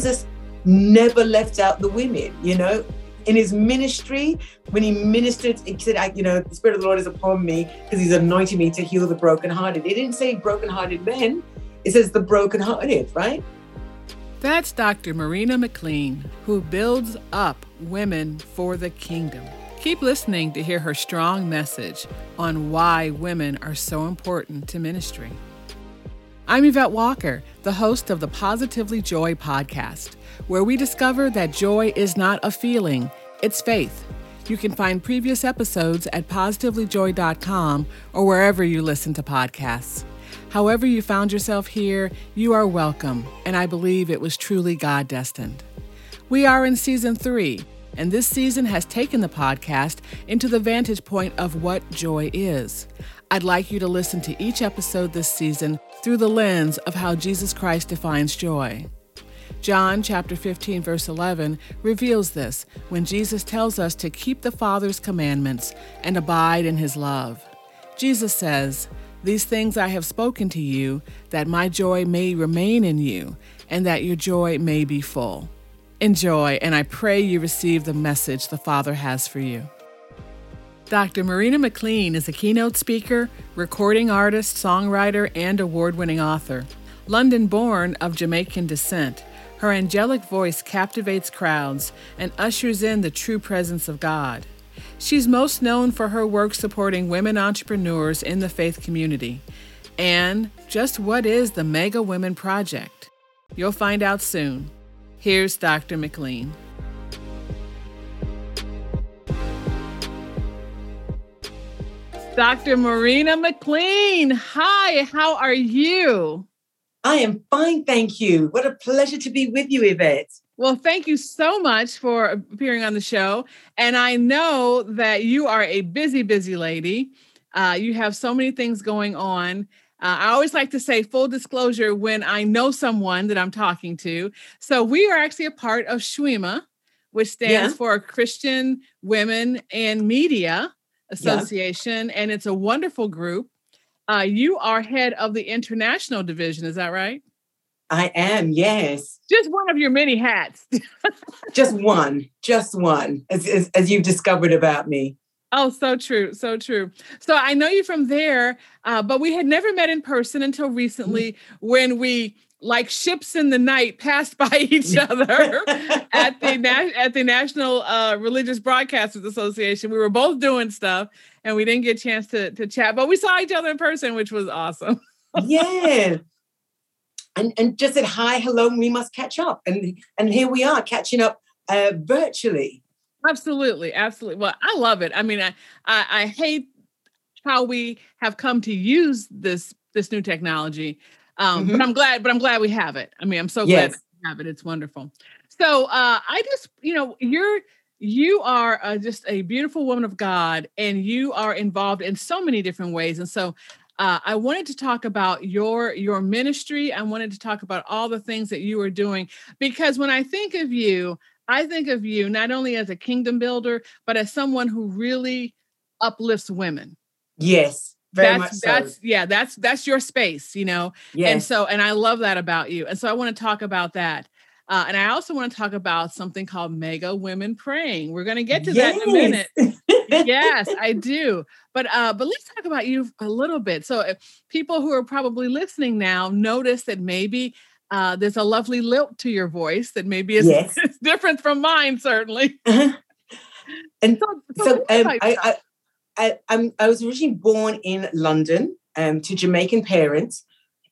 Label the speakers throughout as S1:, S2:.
S1: Jesus never left out the women, you know. In his ministry, when he ministered, he said, you know, the Spirit of the Lord is upon me because he's anointed me to heal the brokenhearted. He didn't say brokenhearted men, it says the brokenhearted, right?
S2: That's Dr. Marina McLean, who builds up women for the kingdom. Keep listening to hear her strong message on why women are so important to ministry. I'm Yvette Walker, the host of the Positively Joy podcast, where we discover that joy is not a feeling, it's faith. You can find previous episodes at positivelyjoy.com or wherever you listen to podcasts. However, you found yourself here, you are welcome, and I believe it was truly God destined. We are in season three, and this season has taken the podcast into the vantage point of what joy is. I'd like you to listen to each episode this season through the lens of how Jesus Christ defines joy. John chapter 15 verse 11 reveals this when Jesus tells us to keep the Father's commandments and abide in his love. Jesus says, "These things I have spoken to you that my joy may remain in you and that your joy may be full." Enjoy, and I pray you receive the message the Father has for you. Dr. Marina McLean is a keynote speaker, recording artist, songwriter, and award winning author. London born of Jamaican descent, her angelic voice captivates crowds and ushers in the true presence of God. She's most known for her work supporting women entrepreneurs in the faith community. And just what is the Mega Women Project? You'll find out soon. Here's Dr. McLean. Dr. Marina McLean. Hi, how are you?
S1: I am fine, thank you. What a pleasure to be with you, Yvette.
S2: Well, thank you so much for appearing on the show. And I know that you are a busy, busy lady. Uh, you have so many things going on. Uh, I always like to say full disclosure when I know someone that I'm talking to. So we are actually a part of CWIMA, which stands yeah. for Christian Women and Media Association, yeah. and it's a wonderful group. Uh, you are head of the international division, is that right?
S1: I am, yes.
S2: Just one of your many hats.
S1: just one, just one, as, as, as, you've discovered about me.
S2: Oh, so true, so true. So I know you from there, uh, but we had never met in person until recently mm-hmm. when we like ships in the night passed by each other at the na- at the National uh, Religious Broadcasters Association. We were both doing stuff, and we didn't get a chance to to chat, but we saw each other in person, which was awesome.
S1: yeah, and and just said hi, hello, we must catch up, and and here we are catching up uh, virtually.
S2: Absolutely, absolutely. Well, I love it. I mean, I, I I hate how we have come to use this this new technology um, mm-hmm. But I'm glad, but I'm glad we have it. I mean, I'm so yes. glad we have it. It's wonderful. So uh, I just, you know, you're you are uh, just a beautiful woman of God, and you are involved in so many different ways. And so uh, I wanted to talk about your your ministry. I wanted to talk about all the things that you are doing because when I think of you, I think of you not only as a kingdom builder, but as someone who really uplifts women.
S1: Yes. Very
S2: that's that's so. yeah that's that's your space you know yes. and so and i love that about you and so i want to talk about that uh, and i also want to talk about something called mega women praying we're going to get to yes. that in a minute yes i do but uh but let's talk about you a little bit so people who are probably listening now notice that maybe uh, there's a lovely lilt to your voice that maybe is, yes. different from mine certainly uh-huh.
S1: and so, so, so um, I, I I, I'm, I was originally born in London um, to Jamaican parents.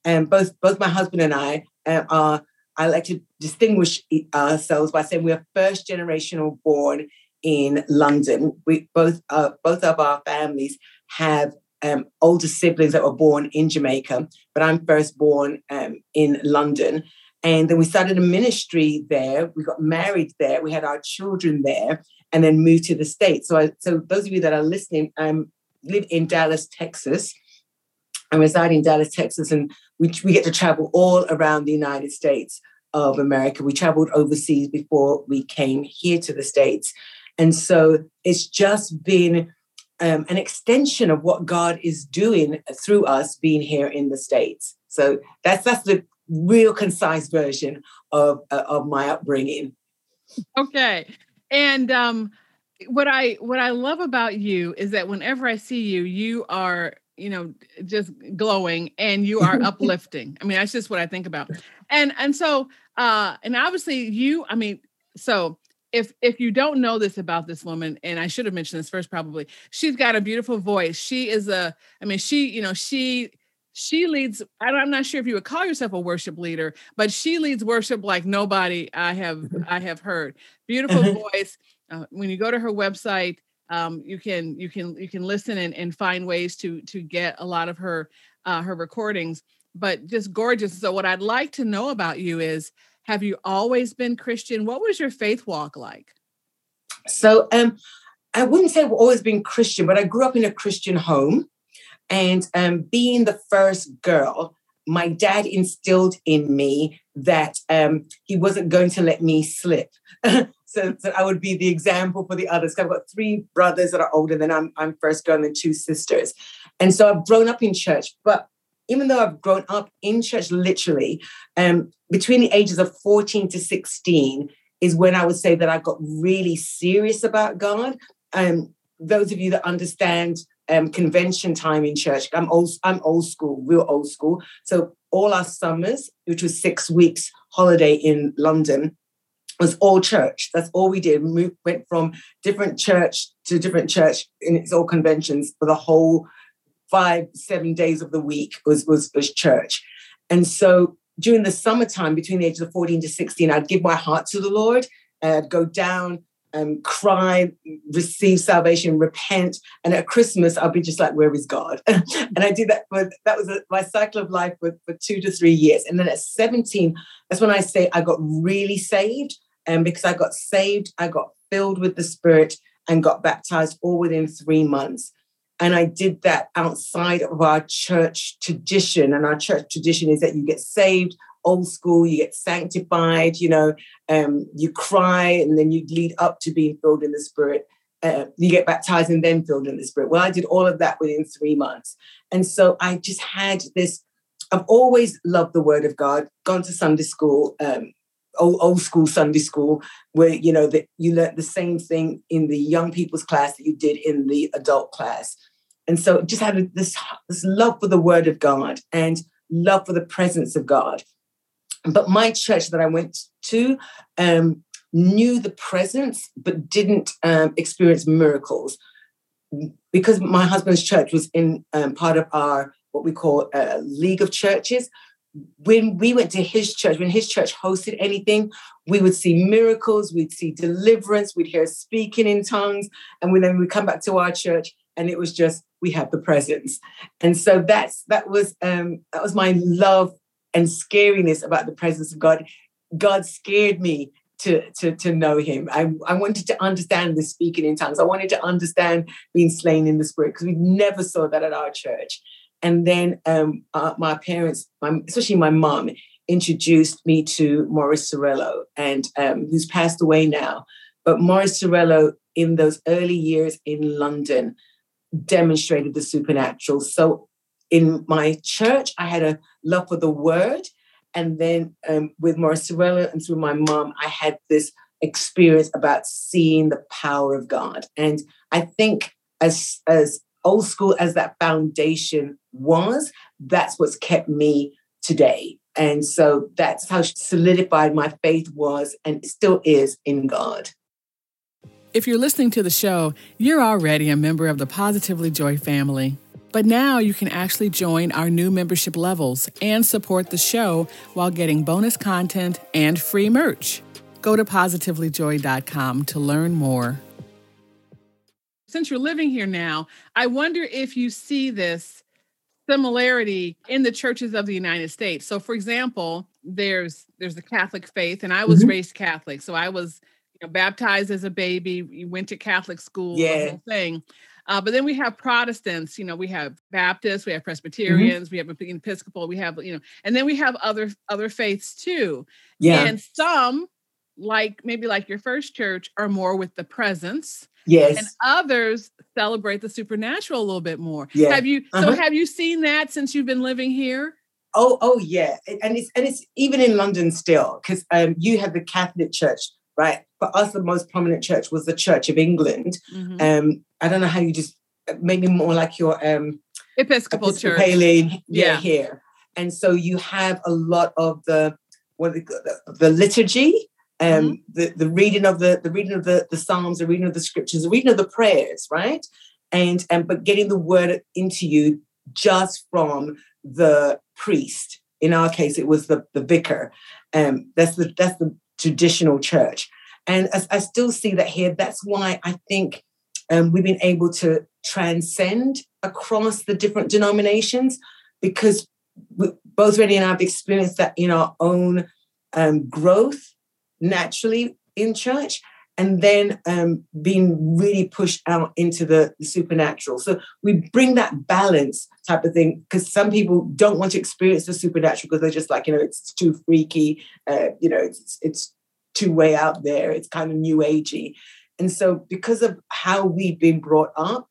S1: and um, both both my husband and I uh, are. I like to distinguish ourselves by saying we are first generational born in London. We both uh, both of our families have um, older siblings that were born in Jamaica, but I'm first born um, in London. And then we started a ministry there. We got married there. We had our children there and then moved to the States. So, I, so those of you that are listening, I um, live in Dallas, Texas. I reside in Dallas, Texas, and we, we get to travel all around the United States of America. We traveled overseas before we came here to the States. And so it's just been um, an extension of what God is doing through us being here in the States. So that's that's the real concise version of uh, of my upbringing.
S2: Okay, and um, what I what I love about you is that whenever I see you, you are you know just glowing and you are uplifting. I mean, that's just what I think about. And and so uh, and obviously you, I mean, so if if you don't know this about this woman and i should have mentioned this first probably she's got a beautiful voice she is a i mean she you know she she leads i'm not sure if you would call yourself a worship leader but she leads worship like nobody i have mm-hmm. i have heard beautiful uh-huh. voice uh, when you go to her website um, you can you can you can listen and, and find ways to to get a lot of her uh, her recordings but just gorgeous so what i'd like to know about you is have you always been Christian? What was your faith walk like?
S1: So, um, I wouldn't say I've always been Christian, but I grew up in a Christian home. And um, being the first girl, my dad instilled in me that um, he wasn't going to let me slip. so, so, I would be the example for the others. I've got three brothers that are older than I'm, I'm first girl and then two sisters. And so I've grown up in church. But even though I've grown up in church literally, um, between the ages of 14 to 16 is when I would say that I got really serious about God. Um, those of you that understand um, convention time in church, I'm old, I'm old school, real old school. So all our summers, which was six weeks holiday in London, was all church. That's all we did. We went from different church to different church, and it's all conventions for the whole five, seven days of the week was, was, was church. And so during the summertime, between the ages of 14 to 16, I'd give my heart to the Lord. I'd go down and cry, receive salvation, repent. And at Christmas, I'll be just like, where is God? and I did that for, that was a, my cycle of life for, for two to three years. And then at 17, that's when I say I got really saved. And because I got saved, I got filled with the Spirit and got baptized all within three months. And I did that outside of our church tradition. And our church tradition is that you get saved, old school, you get sanctified, you know, um, you cry, and then you lead up to being filled in the Spirit. Uh, you get baptized and then filled in the Spirit. Well, I did all of that within three months. And so I just had this. I've always loved the Word of God, gone to Sunday school, um, old, old school Sunday school, where you know that you learned the same thing in the young people's class that you did in the adult class. And so just had this, this love for the word of God and love for the presence of God. But my church that I went to um, knew the presence, but didn't um, experience miracles. Because my husband's church was in um, part of our, what we call a league of churches, when we went to his church, when his church hosted anything, we would see miracles, we'd see deliverance, we'd hear speaking in tongues. And when then we come back to our church, and it was just we have the presence and so that's that was um that was my love and scariness about the presence of god god scared me to to to know him. I i wanted to understand the speaking in tongues. I wanted to understand being slain in the spirit because we never saw that at our church. And then um uh, my parents my, especially my mom introduced me to Morris Cerullo, and um, who's passed away now. But Morris Cerullo, in those early years in London demonstrated the supernatural. So in my church, I had a love for the word. And then um, with Morris Cerullo and through my mom, I had this experience about seeing the power of God. And I think as, as old school as that foundation was, that's what's kept me today. And so that's how solidified my faith was and still is in God.
S2: If you're listening to the show, you're already a member of the Positively Joy family. But now you can actually join our new membership levels and support the show while getting bonus content and free merch. Go to positivelyjoy.com to learn more. Since you're living here now, I wonder if you see this similarity in the churches of the United States. So for example, there's there's the Catholic faith and I was mm-hmm. raised Catholic. So I was you know, baptized as a baby, you went to Catholic school, yeah. the whole thing. Uh, but then we have Protestants, you know, we have Baptists, we have mm-hmm. Presbyterians, mm-hmm. we have Episcopal, we have, you know, and then we have other other faiths too. Yeah. And some, like maybe like your first church, are more with the presence.
S1: Yes.
S2: And others celebrate the supernatural a little bit more. Yeah. Have you uh-huh. so have you seen that since you've been living here?
S1: Oh, oh yeah, and it's and it's even in London still because um, you have the Catholic Church, right? For us, the most prominent church was the Church of England. Mm-hmm. Um, I don't know how you just maybe more like your um,
S2: Episcopal, Church,
S1: yeah, yeah, here. And so you have a lot of the what the, the liturgy, um, mm-hmm. the the reading of the the reading of the the Psalms, the reading of the scriptures, the reading of the prayers, right? And and but getting the word into you just from the priest. In our case, it was the, the vicar. Um, that's the that's the traditional church. And I, I still see that here. That's why I think um, we've been able to transcend across the different denominations because we, both Rennie and I have experienced that in our own um, growth naturally in church and then um, being really pushed out into the, the, supernatural. So we bring that balance type of thing because some people don't want to experience the supernatural because they're just like, you know, it's too freaky, uh, you know, it's, it's too way out there, it's kind of new agey. And so because of how we've been brought up,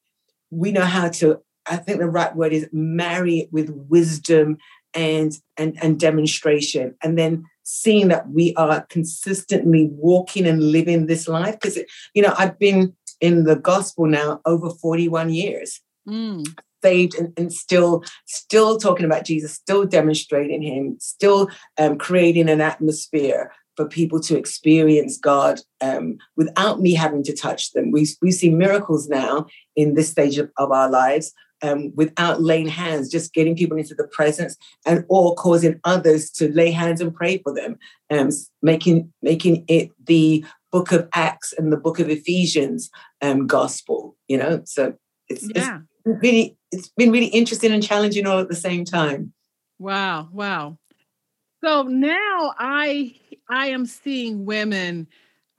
S1: we know how to, I think the right word is marry it with wisdom and and and demonstration and then seeing that we are consistently walking and living this life because you know i've been in the gospel now over 41 years mm. saved and, and, still still talking about jesus still demonstrating him still um, creating an atmosphere for people to experience god um, without me having to touch them we, we see miracles now in this stage of, of our lives um, without laying hands, just getting people into the presence and or causing others to lay hands and pray for them, um, making making it the book of Acts and the book of Ephesians um, gospel. You know, so it's, yeah. it's really it's been really interesting and challenging all at the same time.
S2: Wow, wow. So now I I am seeing women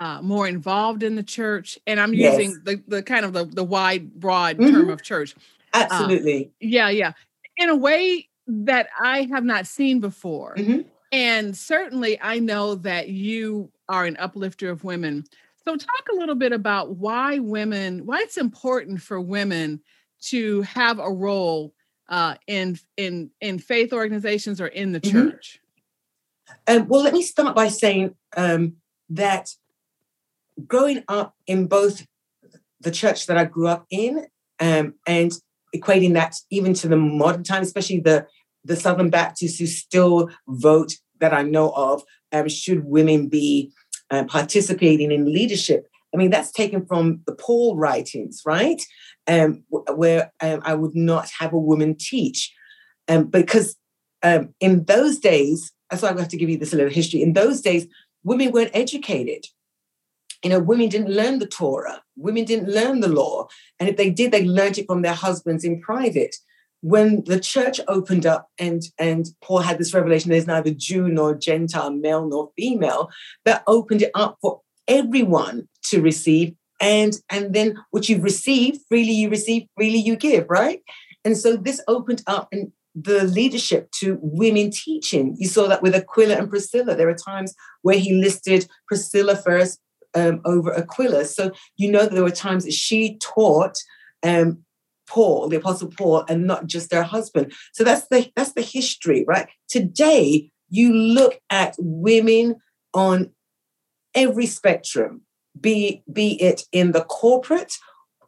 S2: uh, more involved in the church, and I'm yes. using the, the kind of the, the wide, broad mm-hmm. term of church.
S1: Absolutely.
S2: Um, yeah, yeah. In a way that I have not seen before. Mm-hmm. And certainly I know that you are an uplifter of women. So talk a little bit about why women, why it's important for women to have a role uh, in in in faith organizations or in the mm-hmm. church.
S1: Um, well, let me start by saying um, that growing up in both the church that I grew up in um, and equating that even to the modern time, especially the the Southern Baptists who still vote that I know of, um, should women be uh, participating in leadership? I mean, that's taken from the Paul writings, right? Um, where um, I would not have a woman teach. Um, because um, in those days, that's why I have to give you this little history. In those days, women weren't educated you know, women didn't learn the Torah, women didn't learn the law. And if they did, they learned it from their husbands in private. When the church opened up and, and Paul had this revelation, there's neither Jew nor Gentile, male nor female, that opened it up for everyone to receive. And, and then what you receive freely you receive, freely you give, right? And so this opened up and the leadership to women teaching. You saw that with Aquila and Priscilla. There are times where he listed Priscilla first, um, over Aquila. So you know there were times that she taught um, Paul, the Apostle Paul, and not just their husband. So that's the that's the history, right? Today, you look at women on every spectrum, be be it in the corporate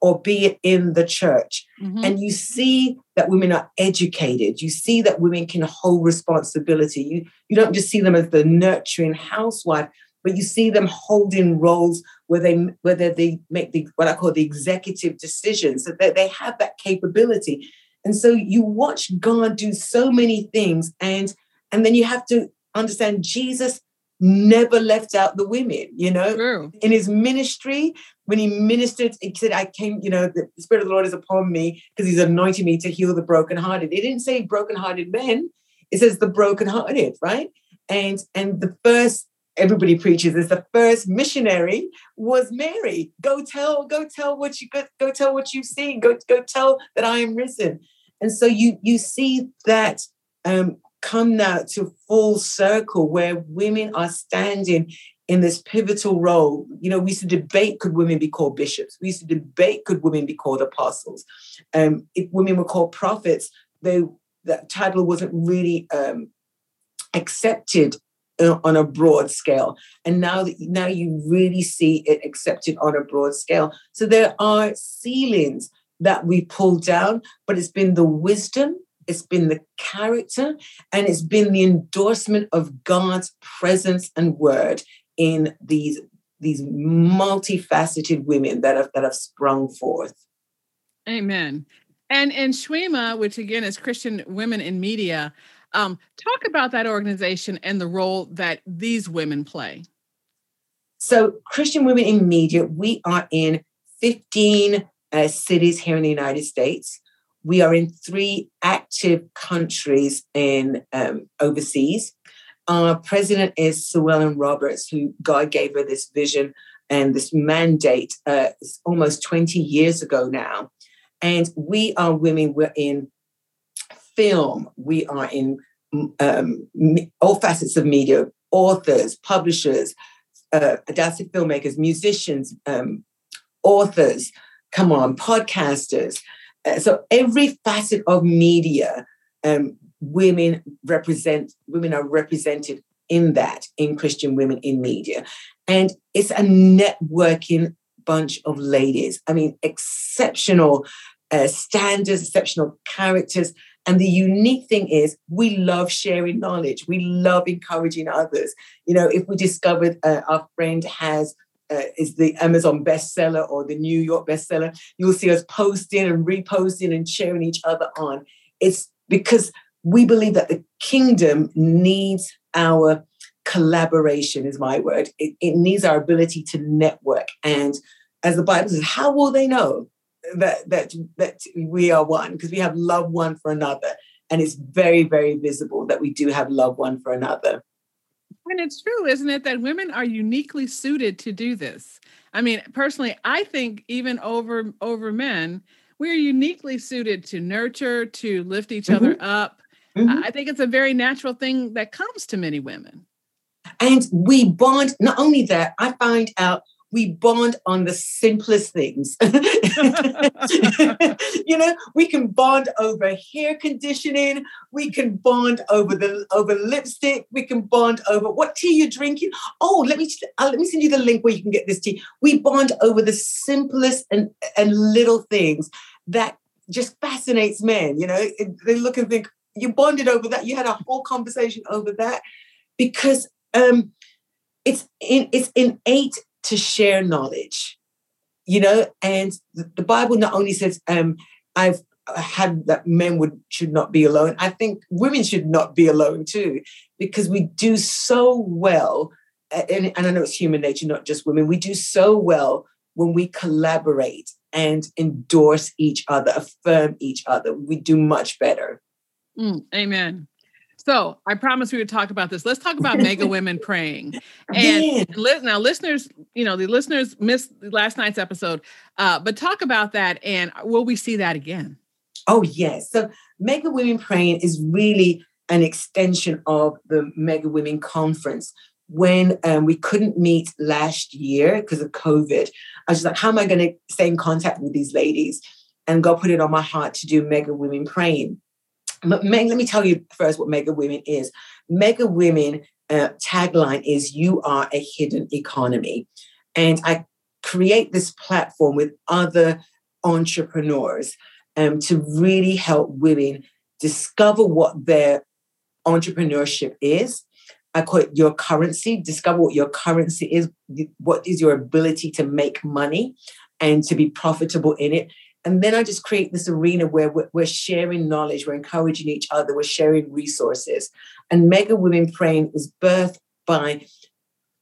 S1: or be it in the church. Mm-hmm. And you see that women are educated. You see that women can hold responsibility. You, you don't just see them as the nurturing housewife, but you see them holding roles where they where they make the what I call the executive decisions, so that they have that capability. And so you watch God do so many things, and and then you have to understand Jesus never left out the women, you know. True. In his ministry, when he ministered, he said, I came, you know, the Spirit of the Lord is upon me because he's anointing me to heal the brokenhearted. It didn't say brokenhearted men, it says the brokenhearted, right? And and the first everybody preaches is the first missionary was Mary. Go tell, go tell what you go, go tell what you've seen. Go, go tell that I am risen. And so you you see that um, come now to full circle where women are standing in this pivotal role. You know, we used to debate could women be called bishops? We used to debate could women be called apostles? Um, if women were called prophets, they that title wasn't really um, accepted on a broad scale and now that now you really see it accepted on a broad scale so there are ceilings that we pull down but it's been the wisdom it's been the character and it's been the endorsement of god's presence and word in these these multifaceted women that have that have sprung forth
S2: amen and and CWIMA, which again is Christian Women in Media, um, talk about that organization and the role that these women play.
S1: So, Christian Women in Media, we are in 15 uh, cities here in the United States. We are in three active countries in um, overseas. Our president is Sue Ellen Roberts, who God gave her this vision and this mandate uh, almost 20 years ago now. And we are women, we're in film, we are in um, all facets of media, authors, publishers, uh, adaptive filmmakers, musicians, um, authors, come on, podcasters. Uh, so every facet of media, um, women represent, women are represented in that, in Christian Women in Media. And it's a networking bunch of ladies. I mean, exceptional uh, standards, exceptional characters. And the unique thing is, we love sharing knowledge. We love encouraging others. You know, if we discovered uh, our friend has uh, is the Amazon bestseller or the New York bestseller, you'll see us posting and reposting and sharing each other on. It's because we believe that the kingdom needs our collaboration, is my word. It, it needs our ability to network. And as the Bible says, how will they know? that that that we are one because we have love one for another and it's very very visible that we do have love one for another
S2: and it's true isn't it that women are uniquely suited to do this i mean personally i think even over over men we're uniquely suited to nurture to lift each mm-hmm. other up mm-hmm. i think it's a very natural thing that comes to many women
S1: and we bond not only that i find out we bond on the simplest things. you know, we can bond over hair conditioning, we can bond over the over lipstick, we can bond over what tea you're drinking. Oh, let me uh, let me send you the link where you can get this tea. We bond over the simplest and and little things that just fascinates men. You know, they look and think you bonded over that. You had a whole conversation over that because um, it's in, it's innate to share knowledge, you know, and the Bible not only says, um, I've had that men would should not be alone. I think women should not be alone too, because we do so well, and, and I know it's human nature, not just women. We do so well when we collaborate and endorse each other, affirm each other. We do much better.
S2: Mm, amen. So I promised we would talk about this. Let's talk about mega women praying. And li- now, listeners, you know the listeners missed last night's episode, uh, but talk about that. And will we see that again?
S1: Oh yes. So mega women praying is really an extension of the mega women conference. When um, we couldn't meet last year because of COVID, I was like, how am I going to stay in contact with these ladies? And God put it on my heart to do mega women praying. But Meg, let me tell you first what Mega Women is. Mega Women uh, tagline is "You are a hidden economy," and I create this platform with other entrepreneurs um, to really help women discover what their entrepreneurship is. I call it your currency. Discover what your currency is. What is your ability to make money and to be profitable in it? And then I just create this arena where we're, sharing knowledge, we're encouraging each other, we're sharing resources. And Mega Women Praying was birthed by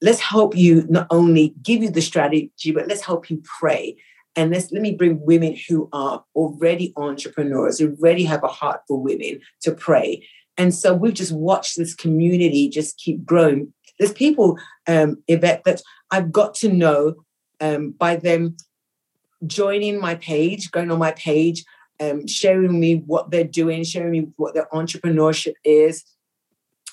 S1: let's help you not only give you the strategy, but let's help you pray. And let's let me bring women who are already entrepreneurs, already have a heart for women to pray. And so we've just watched this community just keep growing. There's people, um, Yvette, that I've got to know um, by them joining my page, going on my page, um, sharing me what they're doing, sharing me what their entrepreneurship is.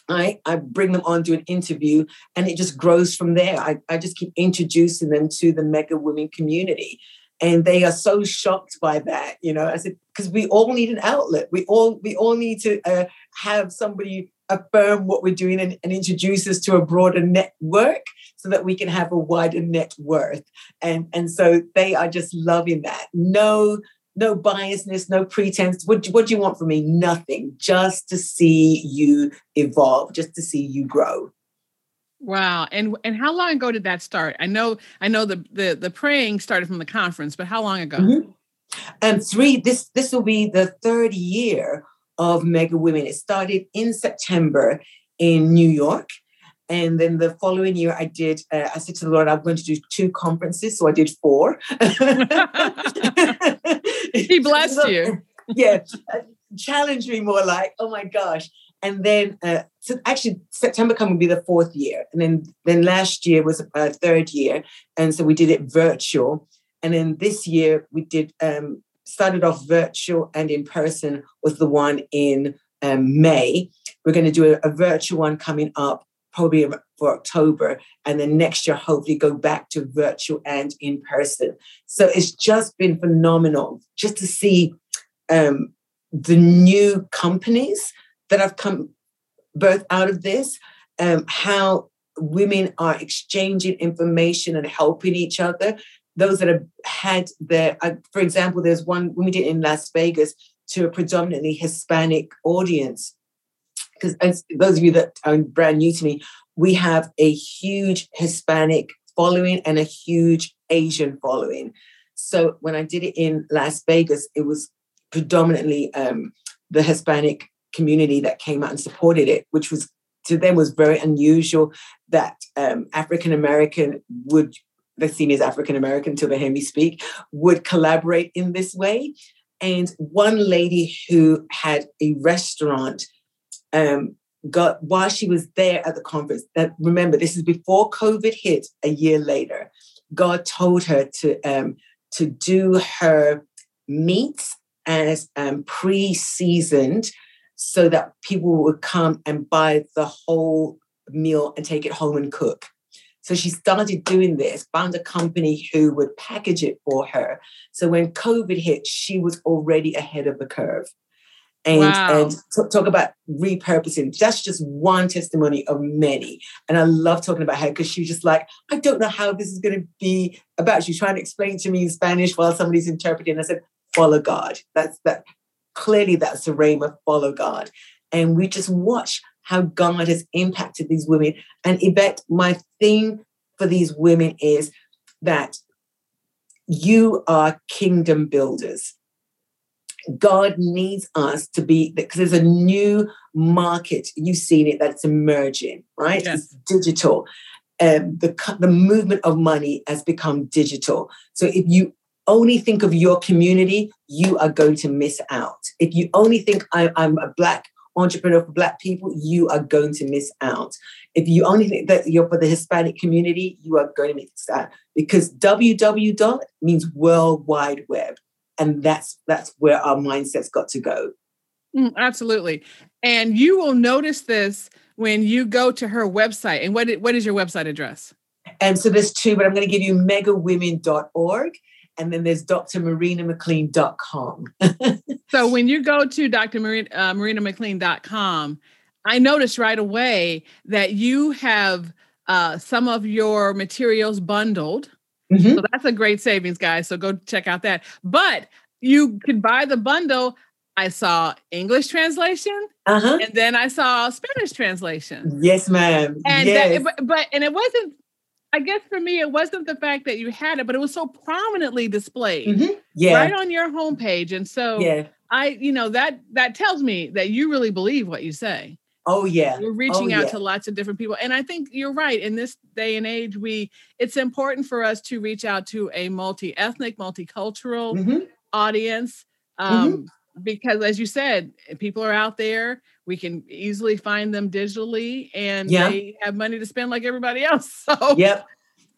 S1: I, I bring them on to an interview and it just grows from there. I, I just keep introducing them to the mega women community. and they are so shocked by that you know i said because we all need an outlet we all we all need to uh, have somebody affirm what we're doing and, and, introduce us to a broader network so that we can have a wider net worth and and so they are just loving that no no biasness no pretense what, what do you want from me nothing just to see you evolve just to see you grow
S2: Wow. And and how long ago did that start? I know I know the the the praying started from the conference, but how long ago?
S1: Mm-hmm. And three this this will be the third year of Mega Women. It started in September in New York. And then the following year, I did, uh, I said to the Lord, I'm going to do two conferences. So I did four.
S2: he blessed you.
S1: yeah. Challenge me more like, oh my gosh and then uh, so actually September come will be the fourth year, and then then last year was a third year, and so we did it virtual, and then this year we did um, started off virtual and in person was the one in um, May. We're going to do a, a virtual one coming up probably for October, and then next year hopefully go back to virtual and in person. So it's just been phenomenal just to see um, the new companies that have come birth out of this, um, how women are exchanging information and helping each other. Those that have had their, uh, for example, there's one when we did in Las Vegas to a predominantly Hispanic audience. Because those of you that are brand new to me, we have a huge Hispanic following and a huge Asian following. So when I did it in Las Vegas, it was predominantly um, the Hispanic community that came out and supported it, which was to them was very unusual that um, African American would they see me as African American until they hear me speak would collaborate in this way. And one lady who had a restaurant um, got while she was there at the conference. That remember, this is before COVID hit. A year later, God told her to um, to do her meats as um, pre-seasoned so that people would come and buy the whole meal and take it home and cook. So she started doing this, found a company who would package it for her. So when COVID hit, she was already ahead of the curve. And, wow. and talk, talk about repurposing. That's just one testimony of many. And I love talking about her because she was just like, I don't know how this is going to be about. She's trying to explain to me in Spanish while somebody's interpreting. I said, follow God. That's that clearly that's the rhema follow God. And we just watch how God has impacted these women. And Yvette, my thing for these women is that you are kingdom builders. God needs us to be because there's a new market. You've seen it that's emerging, right? Yes. It's digital. Um, the the movement of money has become digital. So if you only think of your community, you are going to miss out. If you only think I, am a Black entrepreneur for Black people, you are going to miss out. If you only think that you're for the Hispanic community, you are going to miss out because www dot means World Wide Web. And that's that's where our mindset's got to go.
S2: Mm, absolutely. And you will notice this when you go to her website. And what, what is your website address?
S1: And so there's two, but I'm going to give you megawomen.org and then there's drmarinamclean.com.
S2: so when you go to drmarinamclean.com, uh, I noticed right away that you have uh, some of your materials bundled. Mm-hmm. So that's a great savings, guys. So go check out that. But you could buy the bundle. I saw English translation, uh-huh. and then I saw Spanish translation.
S1: Yes, ma'am.
S2: And
S1: yes.
S2: That, but and it wasn't I guess for me, it wasn't the fact that you had it, but it was so prominently displayed, mm-hmm. yeah, right on your homepage. And so, yeah, I, you know, that that tells me that you really believe what you say.
S1: Oh yeah,
S2: you're reaching
S1: oh,
S2: out
S1: yeah.
S2: to lots of different people, and I think you're right. In this day and age, we it's important for us to reach out to a multi-ethnic, multicultural mm-hmm. audience. Mm-hmm. Um, mm-hmm because as you said people are out there we can easily find them digitally and yeah. they have money to spend like everybody else so
S1: yep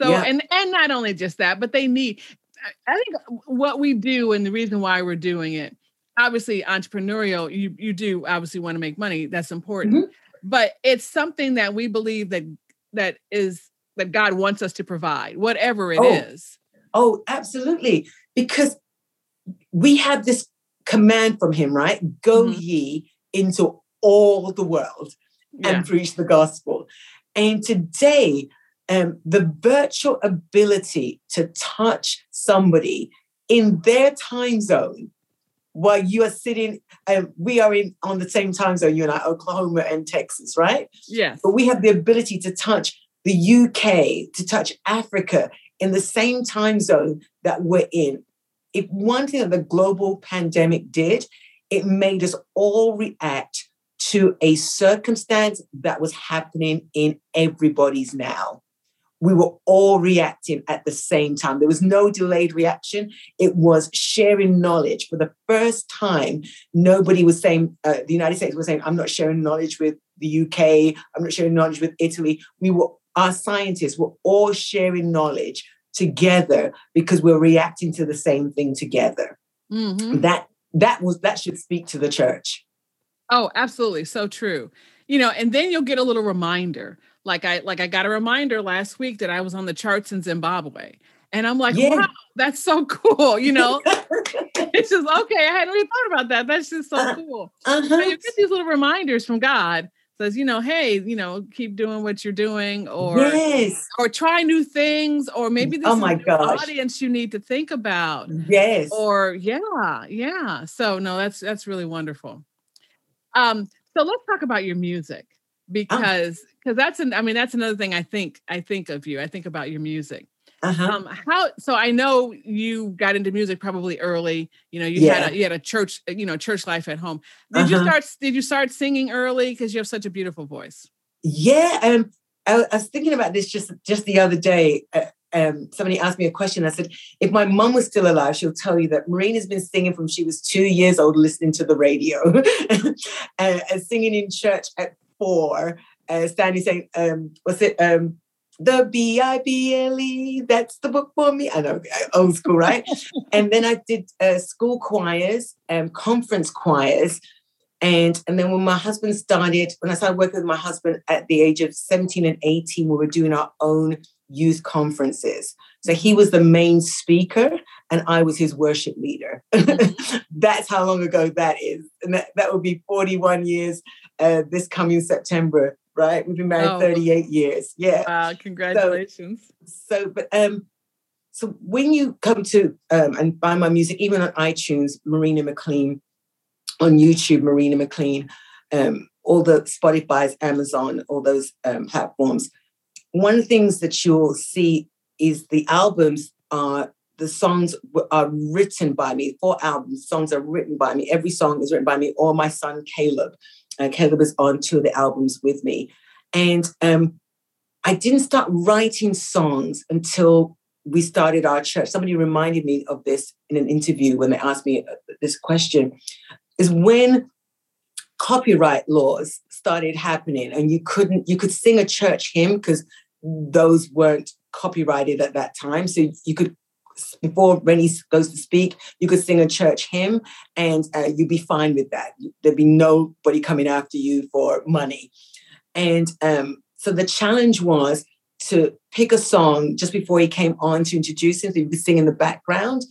S2: so yep. and and not only just that but they need i think what we do and the reason why we're doing it obviously entrepreneurial you you do obviously want to make money that's important mm-hmm. but it's something that we believe that that is that god wants us to provide whatever it
S1: oh.
S2: is.
S1: Oh, absolutely. Because we have this command from him, right? Go mm-hmm. ye into all the world yeah. and preach the gospel. And today, um, the virtual ability to touch somebody in their time zone while you are sitting, um, we are in on the same time zone, you and I, Oklahoma and Texas, right?
S2: yeah
S1: But we have the ability to touch the UK, to touch Africa in the same time zone that we're in. If one thing that the global pandemic did, it made us all react to a circumstance that was happening in everybody's now. We were all reacting at the same time. There was no delayed reaction. It was sharing knowledge. For the first time, nobody was saying, uh, the United States was saying, I'm not sharing knowledge with the UK, I'm not sharing knowledge with Italy. We were, our scientists were all sharing knowledge together because we're reacting to the same thing together. Mm-hmm. That that was that should speak to the church.
S2: Oh, absolutely. So true. You know, and then you'll get a little reminder. Like I like I got a reminder last week that I was on the charts in Zimbabwe. And I'm like, yeah. wow, that's so cool. You know, it's just okay. I hadn't really thought about that. That's just so uh, cool. Uh-huh. So you get these little reminders from God says, you know, hey, you know, keep doing what you're doing, or
S1: yes.
S2: or try new things, or maybe this
S1: oh my
S2: gosh. audience you need to think about.
S1: Yes.
S2: Or yeah, yeah. So no, that's that's really wonderful. Um, so let's talk about your music oh. because because oh. that's an I mean that's another thing I think I think of you. I think about your music. Uh-huh. Um, how so I know you got into music probably early. You know, you yeah. had a you had a church, you know, church life at home. Did uh-huh. you start did you start singing early because you have such a beautiful voice?
S1: Yeah, um I, I, was thinking about this just just the other day. Uh, um, somebody asked me a question. I said, if my mom was still alive, she'll tell you that Marina's been singing from she was two years old, listening to the radio, and, and, singing in church at four, uh, standing saying, um, "Was it um, the B I B L E? That's the book for me." I know, old school, right? and then I did uh, school choirs, um, conference choirs. And, and then when my husband started, when I started working with my husband at the age of 17 and 18, we were doing our own youth conferences. So he was the main speaker and I was his worship leader. Mm-hmm. That's how long ago that is. And that, that will be 41 years uh, this coming September, right? We've been married oh. 38 years. Yeah.
S2: Wow, congratulations.
S1: So, so but um so when you come to um, and buy my music, even on iTunes, Marina McLean, on YouTube, Marina McLean, um, all the Spotify's, Amazon, all those um, platforms, one of the things that you'll see is the albums are the songs are written by me. Four albums, songs are written by me. Every song is written by me or my son Caleb. Uh, is on two of the albums with me, and um, I didn't start writing songs until we started our church. Somebody reminded me of this in an interview when they asked me uh, this question. Is when copyright laws started happening and you couldn't you could sing a church hymn because those weren't copyrighted at that time so you could before he goes to speak you could sing a church hymn and uh, you'd be fine with that. There'd be nobody coming after you for money. And um, so the challenge was to pick a song just before he came on to introduce him so he'd be singing in the background.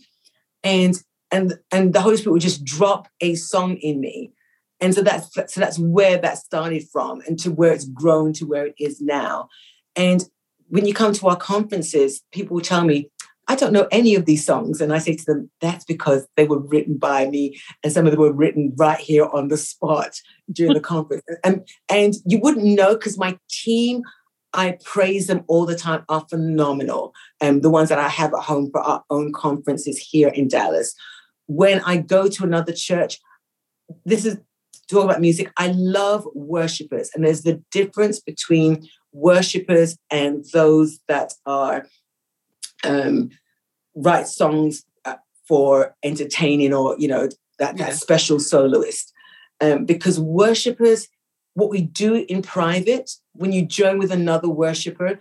S1: And and and the holy spirit would just drop a song in me. And so that's so that's where that started from and to where it's grown to where it is now. And when you come to our conferences people will tell me i don't know any of these songs and i say to them that's because they were written by me and some of them were written right here on the spot during the conference and and you wouldn't know because my team I praise them all the time are phenomenal. And um, the ones that I have at home for our own conferences here in Dallas. When I go to another church, this is talk about music, I love worshipers. And there's the difference between worshipers and those that are um, write songs uh, for entertaining or, you know, that, that yeah. special soloist. Um, because worshipers, what we do in private, when you join with another worshiper,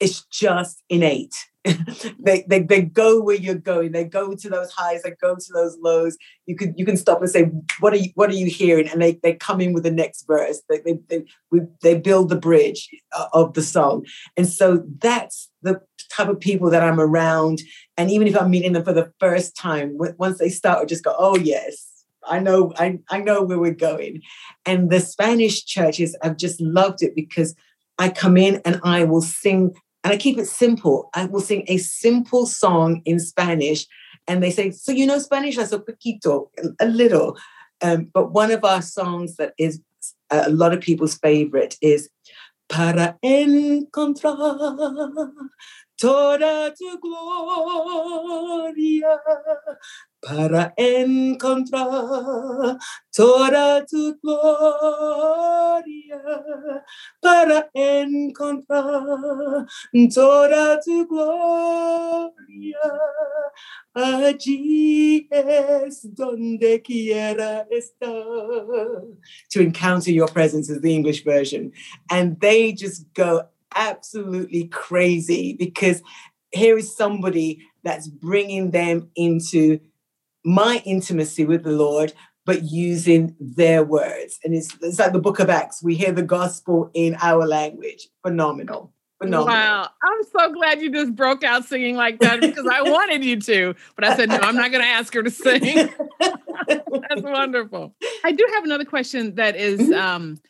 S1: it's just innate. they, they they go where you're going. They go to those highs. They go to those lows. You can you can stop and say, "What are you What are you hearing?" And they they come in with the next verse. They they they, we, they build the bridge uh, of the song, and so that's the type of people that I'm around. And even if I'm meeting them for the first time, once they start, I just go, oh, yes, I know, I, I know where we're going. And the Spanish churches, I've just loved it because I come in and I will sing, and I keep it simple. I will sing a simple song in Spanish. And they say, So you know Spanish? I said, poquito, a little. Um, but one of our songs that is a lot of people's favorite is Para encontrar toda tu gloria para encontrar toda tu gloria, para encontrar toda tu gloria. Allí es donde quiera estar. To encounter your presence is the English version. And they just go absolutely crazy because here is somebody that's bringing them into my intimacy with the Lord, but using their words. And it's, it's like the book of Acts. We hear the gospel in our language. Phenomenal. Phenomenal.
S2: Wow. I'm so glad you just broke out singing like that because I wanted you to, but I said, no, I'm not going to ask her to sing. That's wonderful. I do have another question that is, mm-hmm. um,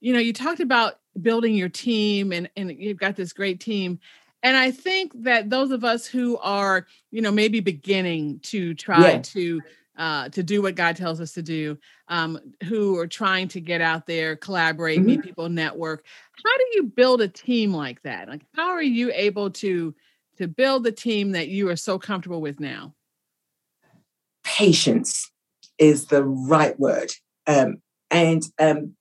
S2: you know, you talked about building your team and, and you've got this great team. And I think that those of us who are, you know, maybe beginning to try yeah. to uh, to do what God tells us to do, um, who are trying to get out there, collaborate, mm-hmm. meet people, network. How do you build a team like that? Like, how are you able to to build the team that you are so comfortable with now?
S1: Patience is the right word, um, and um,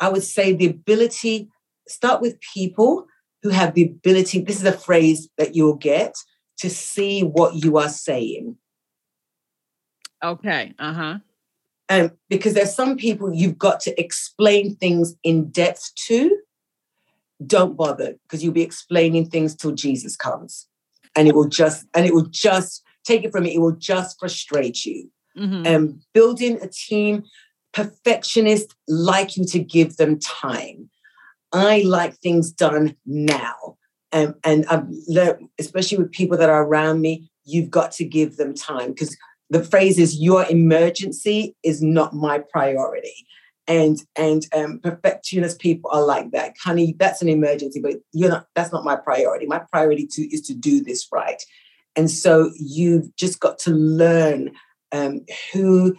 S1: I would say the ability. Start with people who have the ability, this is a phrase that you'll get, to see what you are saying.
S2: Okay. Uh huh.
S1: Um, because there's some people you've got to explain things in depth to. Don't bother because you'll be explaining things till Jesus comes, and it will just and it will just take it from me. It will just frustrate you. Mm-hmm. Um, building a team, perfectionists like you to give them time. I like things done now. Um, and I've learned, especially with people that are around me, you've got to give them time because the phrase is your emergency is not my priority. And and um, perfectionist people are like that. Honey, that's an emergency, but you're not that's not my priority. My priority to is to do this right. And so you've just got to learn um, who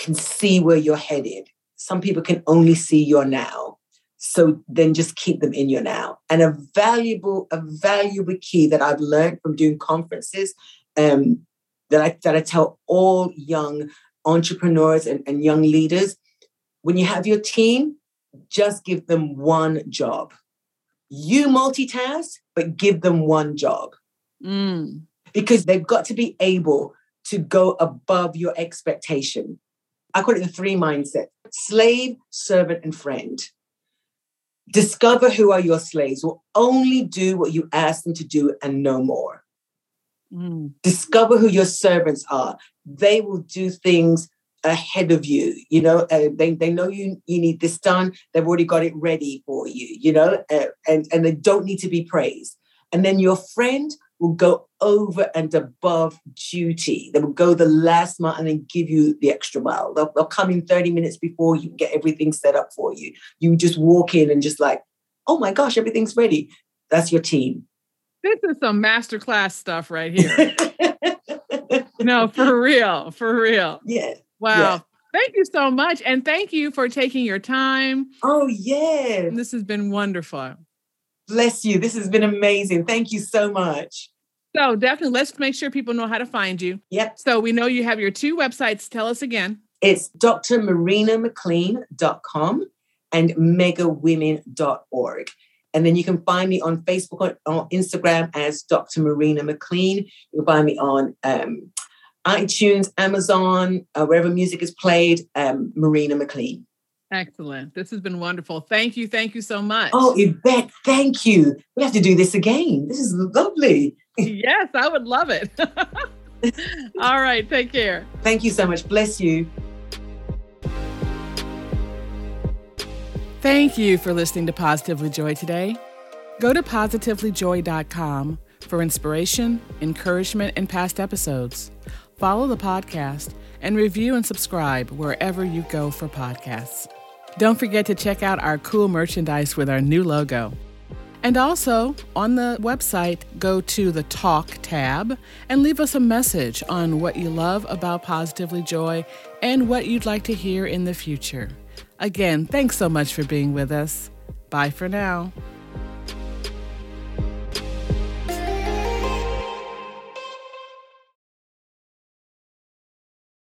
S1: can see where you're headed. Some people can only see your now so then just keep them in your now. And a valuable, a valuable key that I've learned from doing conferences um, that I that I tell all young entrepreneurs and, and young leaders, when you have your team, just give them one job. You multitask, but give them one job. Mm. Because they've got to be able to go above your expectation. I call it the three mindset slave, servant, and friend. Discover who are your slaves, will only do what you ask them to do and no more. Mm. Discover who your servants are. They will do things ahead of you. You know, uh, they, they know you, you need this done. They've already got it ready for you, you know, uh, and, and they don't need to be praised. And then your friend will go over and above duty. They will go the last mile and then give you the extra mile. They'll, they'll come in 30 minutes before you get everything set up for you. You just walk in and just like, oh my gosh, everything's ready. That's your team.
S2: This is some masterclass stuff right here. no, for real, for real.
S1: Yeah.
S2: Wow. Yeah. Thank you so much. And thank you for taking your time.
S1: Oh, yeah.
S2: This has been wonderful.
S1: Bless you. This has been amazing. Thank you so much.
S2: So definitely let's make sure people know how to find you.
S1: Yep.
S2: So we know you have your two websites. Tell us again.
S1: It's drmarinamclean.com and megawomen.org. And then you can find me on Facebook or Instagram as Dr. Marina McLean. You'll find me on um, iTunes, Amazon, uh, wherever music is played, um, Marina McLean.
S2: Excellent. This has been wonderful. Thank you. Thank you so much.
S1: Oh, Yvette, thank you. We have to do this again. This is lovely.
S2: yes, I would love it. All right. Take care.
S1: Thank you so much. Bless you.
S2: Thank you for listening to Positively Joy today. Go to positivelyjoy.com for inspiration, encouragement, and past episodes. Follow the podcast and review and subscribe wherever you go for podcasts. Don't forget to check out our cool merchandise with our new logo. And also, on the website, go to the Talk tab and leave us a message on what you love about Positively Joy and what you'd like to hear in the future. Again, thanks so much for being with us. Bye for now.